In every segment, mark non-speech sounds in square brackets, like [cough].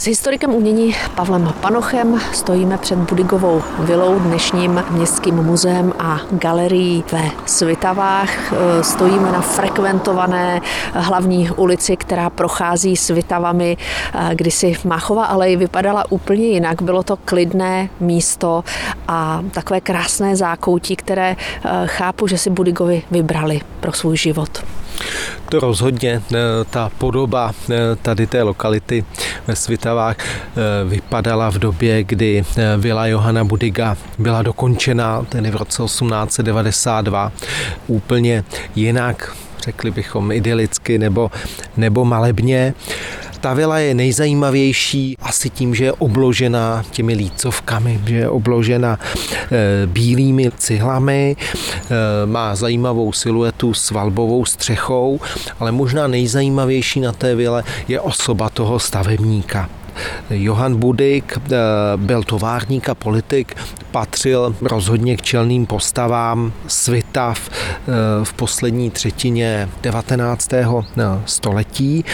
S historikem umění Pavlem Panochem stojíme před Budigovou vilou, dnešním městským muzeem a galerií ve Svitavách. Stojíme na frekventované hlavní ulici, která prochází Svitavami. Kdysi Máchova alej vypadala úplně jinak. Bylo to klidné místo a takové krásné zákoutí, které chápu, že si Budigovi vybrali pro svůj život. To rozhodně, eh, ta podoba eh, tady té lokality ve Svitavách eh, vypadala v době, kdy vila Johana Budiga byla dokončena, tedy v roce 1892, úplně jinak, řekli bychom idylicky nebo, nebo malebně. Ta vila je nejzajímavější asi tím, že je obložena těmi lícovkami, že je obložena e, bílými cihlami, e, má zajímavou siluetu s valbovou střechou, ale možná nejzajímavější na té vile je osoba toho stavebníka. Johan Budik eh, byl továrník a politik, patřil rozhodně k čelným postavám Svitav eh, v poslední třetině 19. Eh, století.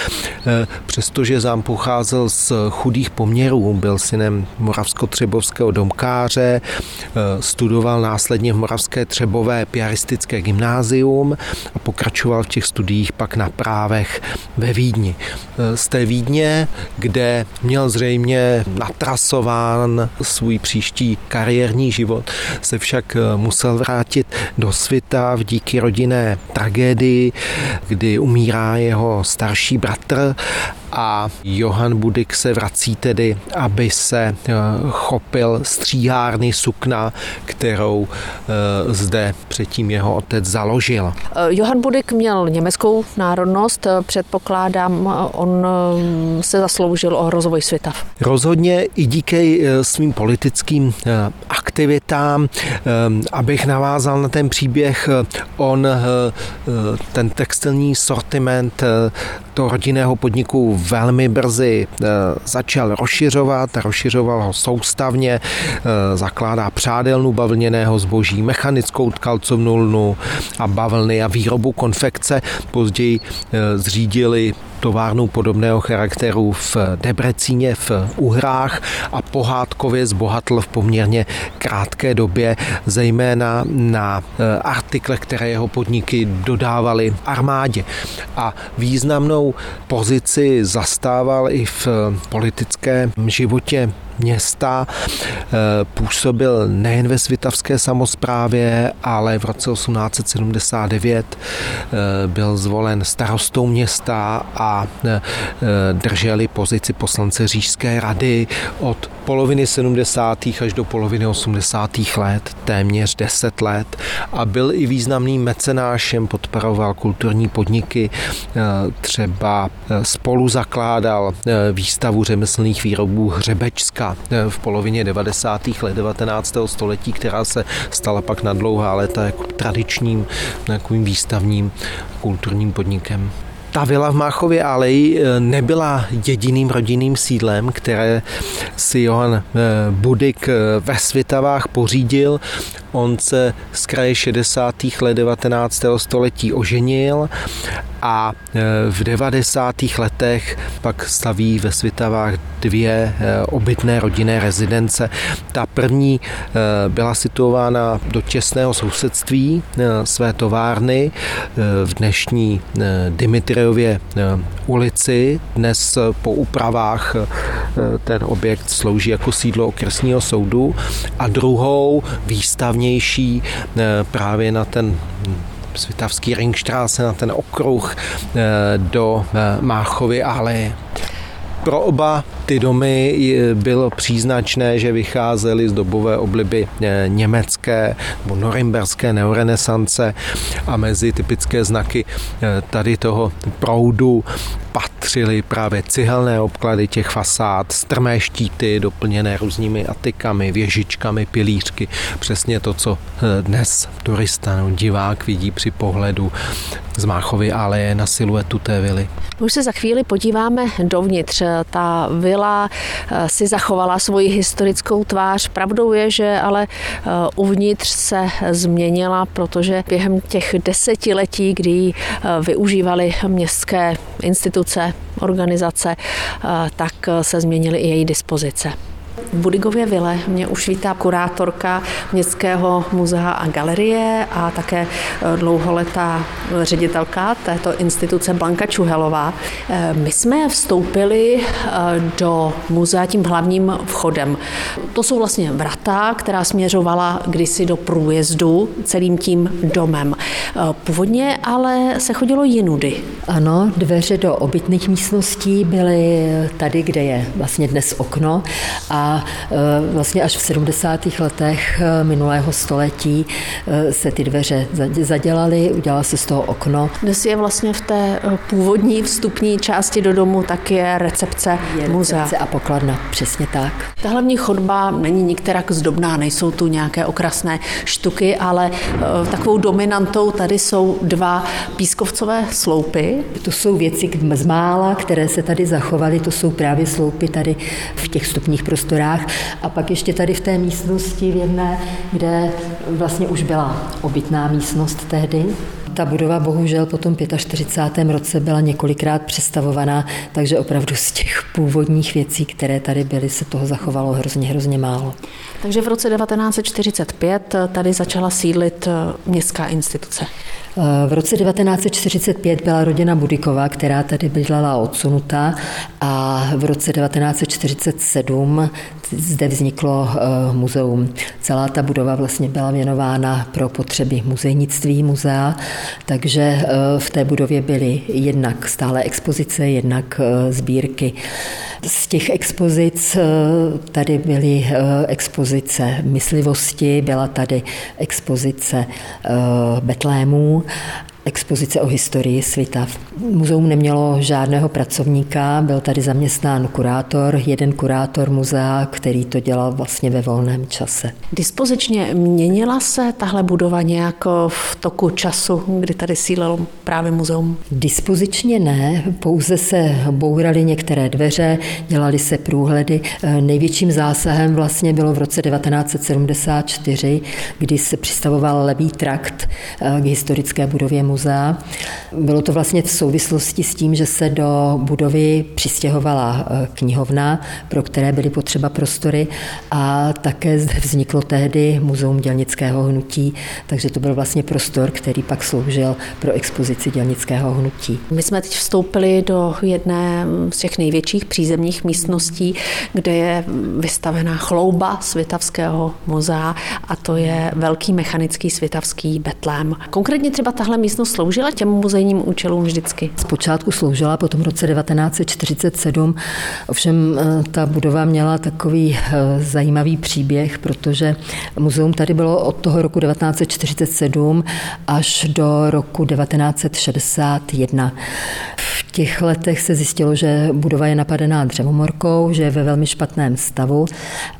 Přestože zám pocházel z chudých poměrů, byl synem moravsko-třebovského domkáře, studoval následně v Moravské Třebové piaristické gymnázium a pokračoval v těch studiích pak na právech ve Vídni. Z té Vídně, kde měl zřejmě natrasován svůj příští kariérní život, se však eh, musel vrátit do světa v díky rodinné tragédii, kdy umírá jeho starší bratr a Johan Budik se vrací tedy, aby se eh, chopil stříhárny sukna, kterou eh, zde předtím jeho otec založil. Johan Budik měl německou národnost, předpokládám, on se zasloužil o rozvoj světa. Rozhodně i díky svým politickým aktivitám, abych navázal na ten příběh, on ten textilní sortiment toho rodinného podniku velmi brzy eh, začal rozšiřovat, rozšiřoval ho soustavně, eh, zakládá přádelnu bavlněného zboží, mechanickou tkalcovnu lnu a bavlny a výrobu konfekce. Později eh, zřídili továrnu podobného charakteru v Debrecíně v Uhrách a pohádkově zbohatl v poměrně krátké době, zejména na eh, artikle, které jeho podniky dodávaly armádě. A významnou pozici zastával i v politickém životě města. Eh, působil nejen ve svitavské samozprávě, ale v roce 1879 eh, byl zvolen starostou města a eh, drželi pozici poslance Řížské rady od poloviny 70. až do poloviny 80. let, téměř 10 let a byl i významným mecenášem, podporoval kulturní podniky, třeba spolu zakládal výstavu řemeslných výrobů Hřebečska v polovině 90. let 19. století, která se stala pak na dlouhá léta jako tradičním výstavním kulturním podnikem. Ta vila v Máchově aleji eh, nebyla jediným rodinným sídlem, které si Johan eh, Budik eh, ve Svitavách pořídil. On se z kraje 60. let 19. století oženil a e, v 90. letech pak staví ve Svitavách dvě e, obytné rodinné rezidence. Ta první e, byla situována do těsného sousedství své továrny v dnešní Dimitriově ulici. Dnes po úpravách ten objekt slouží jako sídlo okresního soudu a druhou výstavnější právě na ten Svitavský Ringstraße na ten okruh eh, do eh, Máchovy ale pro oba ty domy bylo příznačné, že vycházely z dobové obliby eh, německé nebo norimberské neorenesance a mezi typické znaky tady toho proudu patřily právě cihelné obklady těch fasád, strmé štíty doplněné různými atikami, věžičkami, pilířky. Přesně to, co eh, dnes turista nebo divák vidí při pohledu z Máchovy aleje na siluetu té vily. Už se za chvíli podíváme dovnitř. Ta vila eh, si zachovala svoji historickou tvář. Pravdou je, že ale eh, uvnitř se změnila, protože během těch desetiletí, kdy ji využívali městské instituce, organizace, tak se změnily i její dispozice. V Budigově vile mě už vítá kurátorka Městského muzea a galerie a také e, dlouholetá ředitelka této instituce Blanka Čuhelová. E, my jsme vstoupili e, do muzea tím hlavním vchodem. To jsou vlastně vrata, která směřovala kdysi do průjezdu celým tím domem. Původně ale se chodilo jinudy. Ano, dveře do obytných místností byly tady, kde je vlastně dnes okno a E, vlastně až v 70. letech e, minulého století e, se ty dveře zadělaly, udělala se z toho okno. Dnes je vlastně v té původní vstupní části do domu tak je recepce je muzea. Recepce a pokladna, přesně tak. Ta hlavní chodba není nikterak zdobná, nejsou tu nějaké okrasné štuky, ale takovou dominantou tady jsou dva pískovcové sloupy. To jsou věci z mála, které se tady zachovaly, to jsou právě sloupy tady v těch vstupních prostorách hrách. A pak ještě tady v té místnosti v jedné, kde vlastně už byla obytná místnost tehdy, ta budova bohužel po tom 45. roce byla několikrát přestavovaná, takže opravdu z těch původních věcí, které tady byly, se toho zachovalo hrozně, hrozně málo. Takže v roce 1945 tady začala sídlit městská instituce. V roce 1945 byla rodina Budikova, která tady bydlela odsunutá a v roce 1947 zde vzniklo eh, muzeum. Celá ta budova vlastně byla věnována pro potřeby muzejnictví muzea, takže eh, v té budově byly jednak stále expozice, jednak eh, sbírky. Z těch expozic tady byly expozice myslivosti, byla tady expozice Betlémů expozice o historii světa. Muzeum nemělo žádného pracovníka, byl tady zaměstnán kurátor, jeden kurátor muzea, který to dělal vlastně ve volném čase. Dispozičně měnila se tahle budova nějak v toku času, kdy tady sílilo právě muzeum? Dispozičně ne, pouze se bouraly některé dveře, dělaly se průhledy. Největším zásahem vlastně bylo v roce 1974, kdy se přistavoval levý trakt k historické budově muzea muzea. Bylo to vlastně v souvislosti s tím, že se do budovy přistěhovala eh, knihovna, pro které byly potřeba prostory a také zde vzniklo tehdy Muzeum dělnického hnutí, takže to byl vlastně prostor, který pak sloužil pro expozici dělnického hnutí. My jsme teď vstoupili do jedné z těch největších přízemních místností, kde je vystavená chlouba Světavského muzea a to je velký mechanický světavský betlém. Konkrétně třeba tahle místnost sloužila těm muzejním účelům vždycky? Zpočátku sloužila, potom v roce 1947. Ovšem eh, ta budova měla takový eh, zajímavý příběh, protože muzeum tady bylo od toho roku 1947 až do roku 1961. V těch letech se zjistilo, že budova je napadená dřevomorkou, že je ve velmi špatném stavu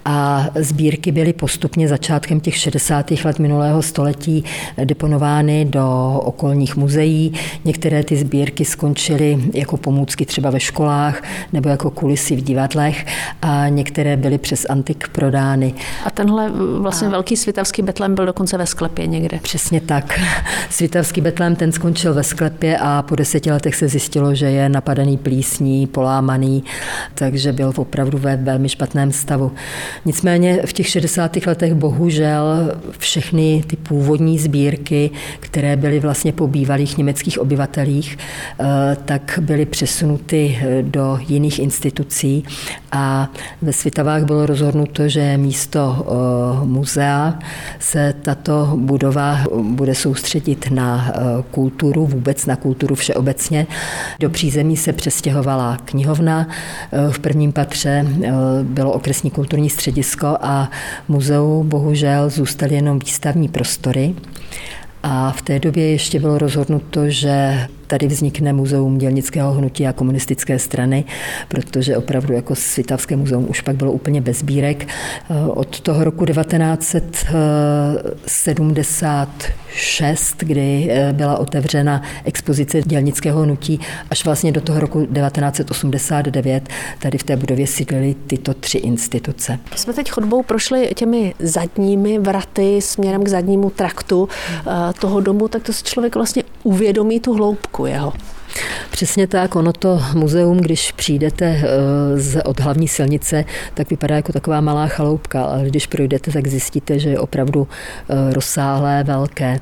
a sbírky byly postupně začátkem těch 60. let minulého století deponovány do okolních muzeí. Některé ty sbírky skončily jako pomůcky třeba ve školách nebo jako kulisy v divadlech a některé byly přes antik prodány. A tenhle vlastně a... velký svitavský betlem byl dokonce ve sklepě někde. Přesně tak. [laughs] Svitavský betlem ten skončil ve sklepě a po deseti letech se zjistilo, že je napadený plísní, polámaný, takže byl opravdu ve velmi špatném stavu. Nicméně v těch 60. letech bohužel všechny ty původní sbírky, které byly vlastně po bývalých německých obyvatelích, eh, tak byly přesunuty eh, do jiných institucí a ve Svitavách bylo rozhodnuto, že místo eh, muzea se tato budova bude soustředit na kulturu, vůbec na kulturu všeobecně. Do přízemí se přestěhovala knihovna, v prvním patře bylo okresní kulturní středisko a muzeu bohužel zůstaly jenom výstavní prostory. A v té době ještě bylo rozhodnuto, že tady vznikne muzeum dělnického hnutí a komunistické strany, protože opravdu jako Svitavské muzeum už pak bylo úplně bez sbírek. Od toho roku 1976, kdy eh, byla otevřena expozice dělnického hnutí, až vlastně do toho roku 1989 tady v té budově sídlily tyto tři instituce. Jsme teď chodbou prošli těmi zadními vraty směrem k zadnímu traktu eh, toho domu, tak to si člověk vlastně uvědomí tu hloubku jeho. Přesně tak, ono to muzeum, když přijdete eh, z, od hlavní silnice, tak vypadá jako taková malá chaloupka, ale když projdete, tak zjistíte, že je opravdu eh, rozsáhlé, velké.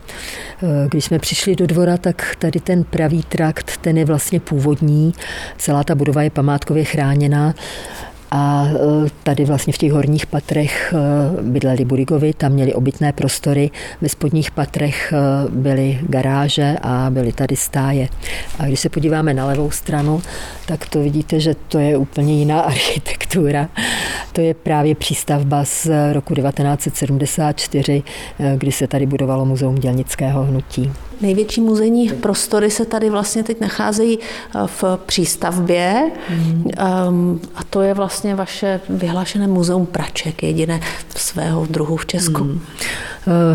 Eh, když jsme přišli do dvora, tak tady ten pravý trakt, ten je vlastně původní. Celá ta budova je památkově chráněná a e, tady vlastně v těch horních patrech e, bydleli Burigovi, tam měli obytné prostory, ve spodních patrech e, byly garáže a byly tady stáje. A když se podíváme na levou stranu, tak to vidíte, že to je úplně jiná [laughs] architektura. To je právě přístavba z roku 1974, kdy se tady budovalo Muzeum dělnického hnutí. Největší muzejní prostory se tady vlastně teď nacházejí v přístavbě mm. a to je vlastně vaše vyhlášené muzeum praček, jediné svého druhu v Česku. Mm.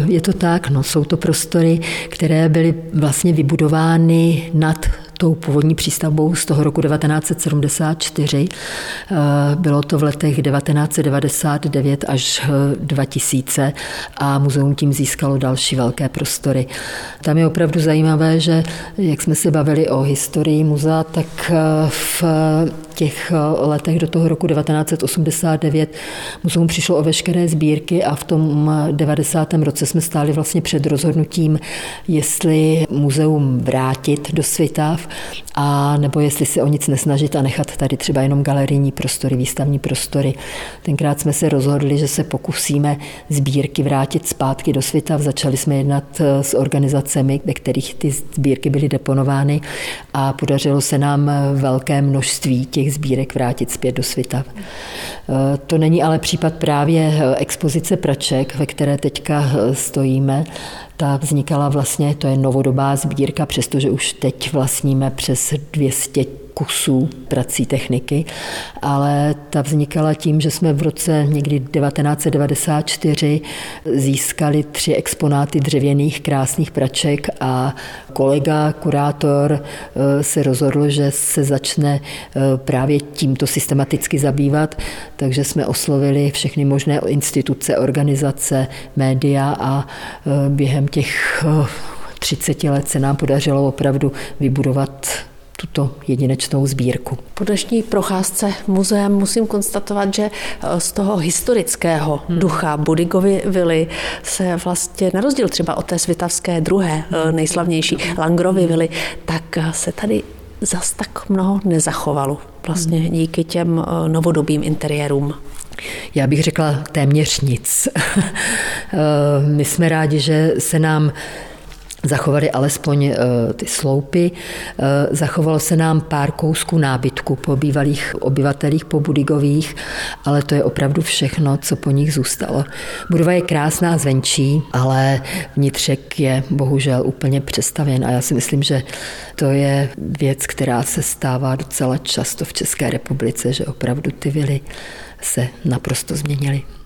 Je to tak, no, jsou to prostory, které byly vlastně vybudovány nad tou původní přístavbou z toho roku 1974. Eh, bylo to v letech 1999 až 2000 eh, a muzeum tím získalo další velké prostory. Tam je opravdu zajímavé, že jak jsme se bavili o historii muzea, tak eh, v těch letech do toho roku 1989 muzeum přišlo o veškeré sbírky a v tom 90. roce jsme stáli vlastně před rozhodnutím, jestli muzeum vrátit do Svitav a nebo jestli se o nic nesnažit a nechat tady třeba jenom galerijní prostory, výstavní prostory. Tenkrát jsme se rozhodli, že se pokusíme sbírky vrátit zpátky do světa. Začali jsme jednat eh, s organizacemi, ve kterých ty sbírky byly deponovány a podařilo se nám eh, velké množství těch sbírek vrátit zpět do světa. Eh, to není ale případ právě expozice praček, ve které teďka stojíme. Ta vznikala vlastně, to je novodobá sbírka, přestože už teď vlastníme přes 200 kusů prací techniky, ale ta vznikala tím, že jsme v roce někdy 1994 získali tři exponáty dřevěných krásných praček a kolega, kurátor eh, se rozhodl, že se začne eh, právě tímto systematicky zabývat, takže jsme oslovili všechny možné instituce, organizace, média a eh, během těch 30 let se nám podařilo opravdu vybudovat tuto jedinečnou sbírku. Po dnešní procházce muzeem musím konstatovat, že eh, z toho historického hmm. ducha Budigovy vily se vlastně, na rozdíl třeba od té svitavské druhé eh, nejslavnější Langrovy vily, tak eh, se tady zas tak mnoho nezachovalo. Vlastně hmm. díky těm novodobým interiérům. Já bych řekla téměř nic. [laughs] My jsme rádi, že se nám zachovali alespoň eh, ty sloupy. Eh, zachovalo se nám pár kousků nábytku po bývalých obyvatelích, po Budigových, ale to je opravdu všechno, co po nich zůstalo. Budova je krásná zvenčí, ale vnitřek je bohužel úplně přestavěn a já si myslím, že to je věc, která se stává docela často v České republice, že opravdu ty vily se naprosto změnily.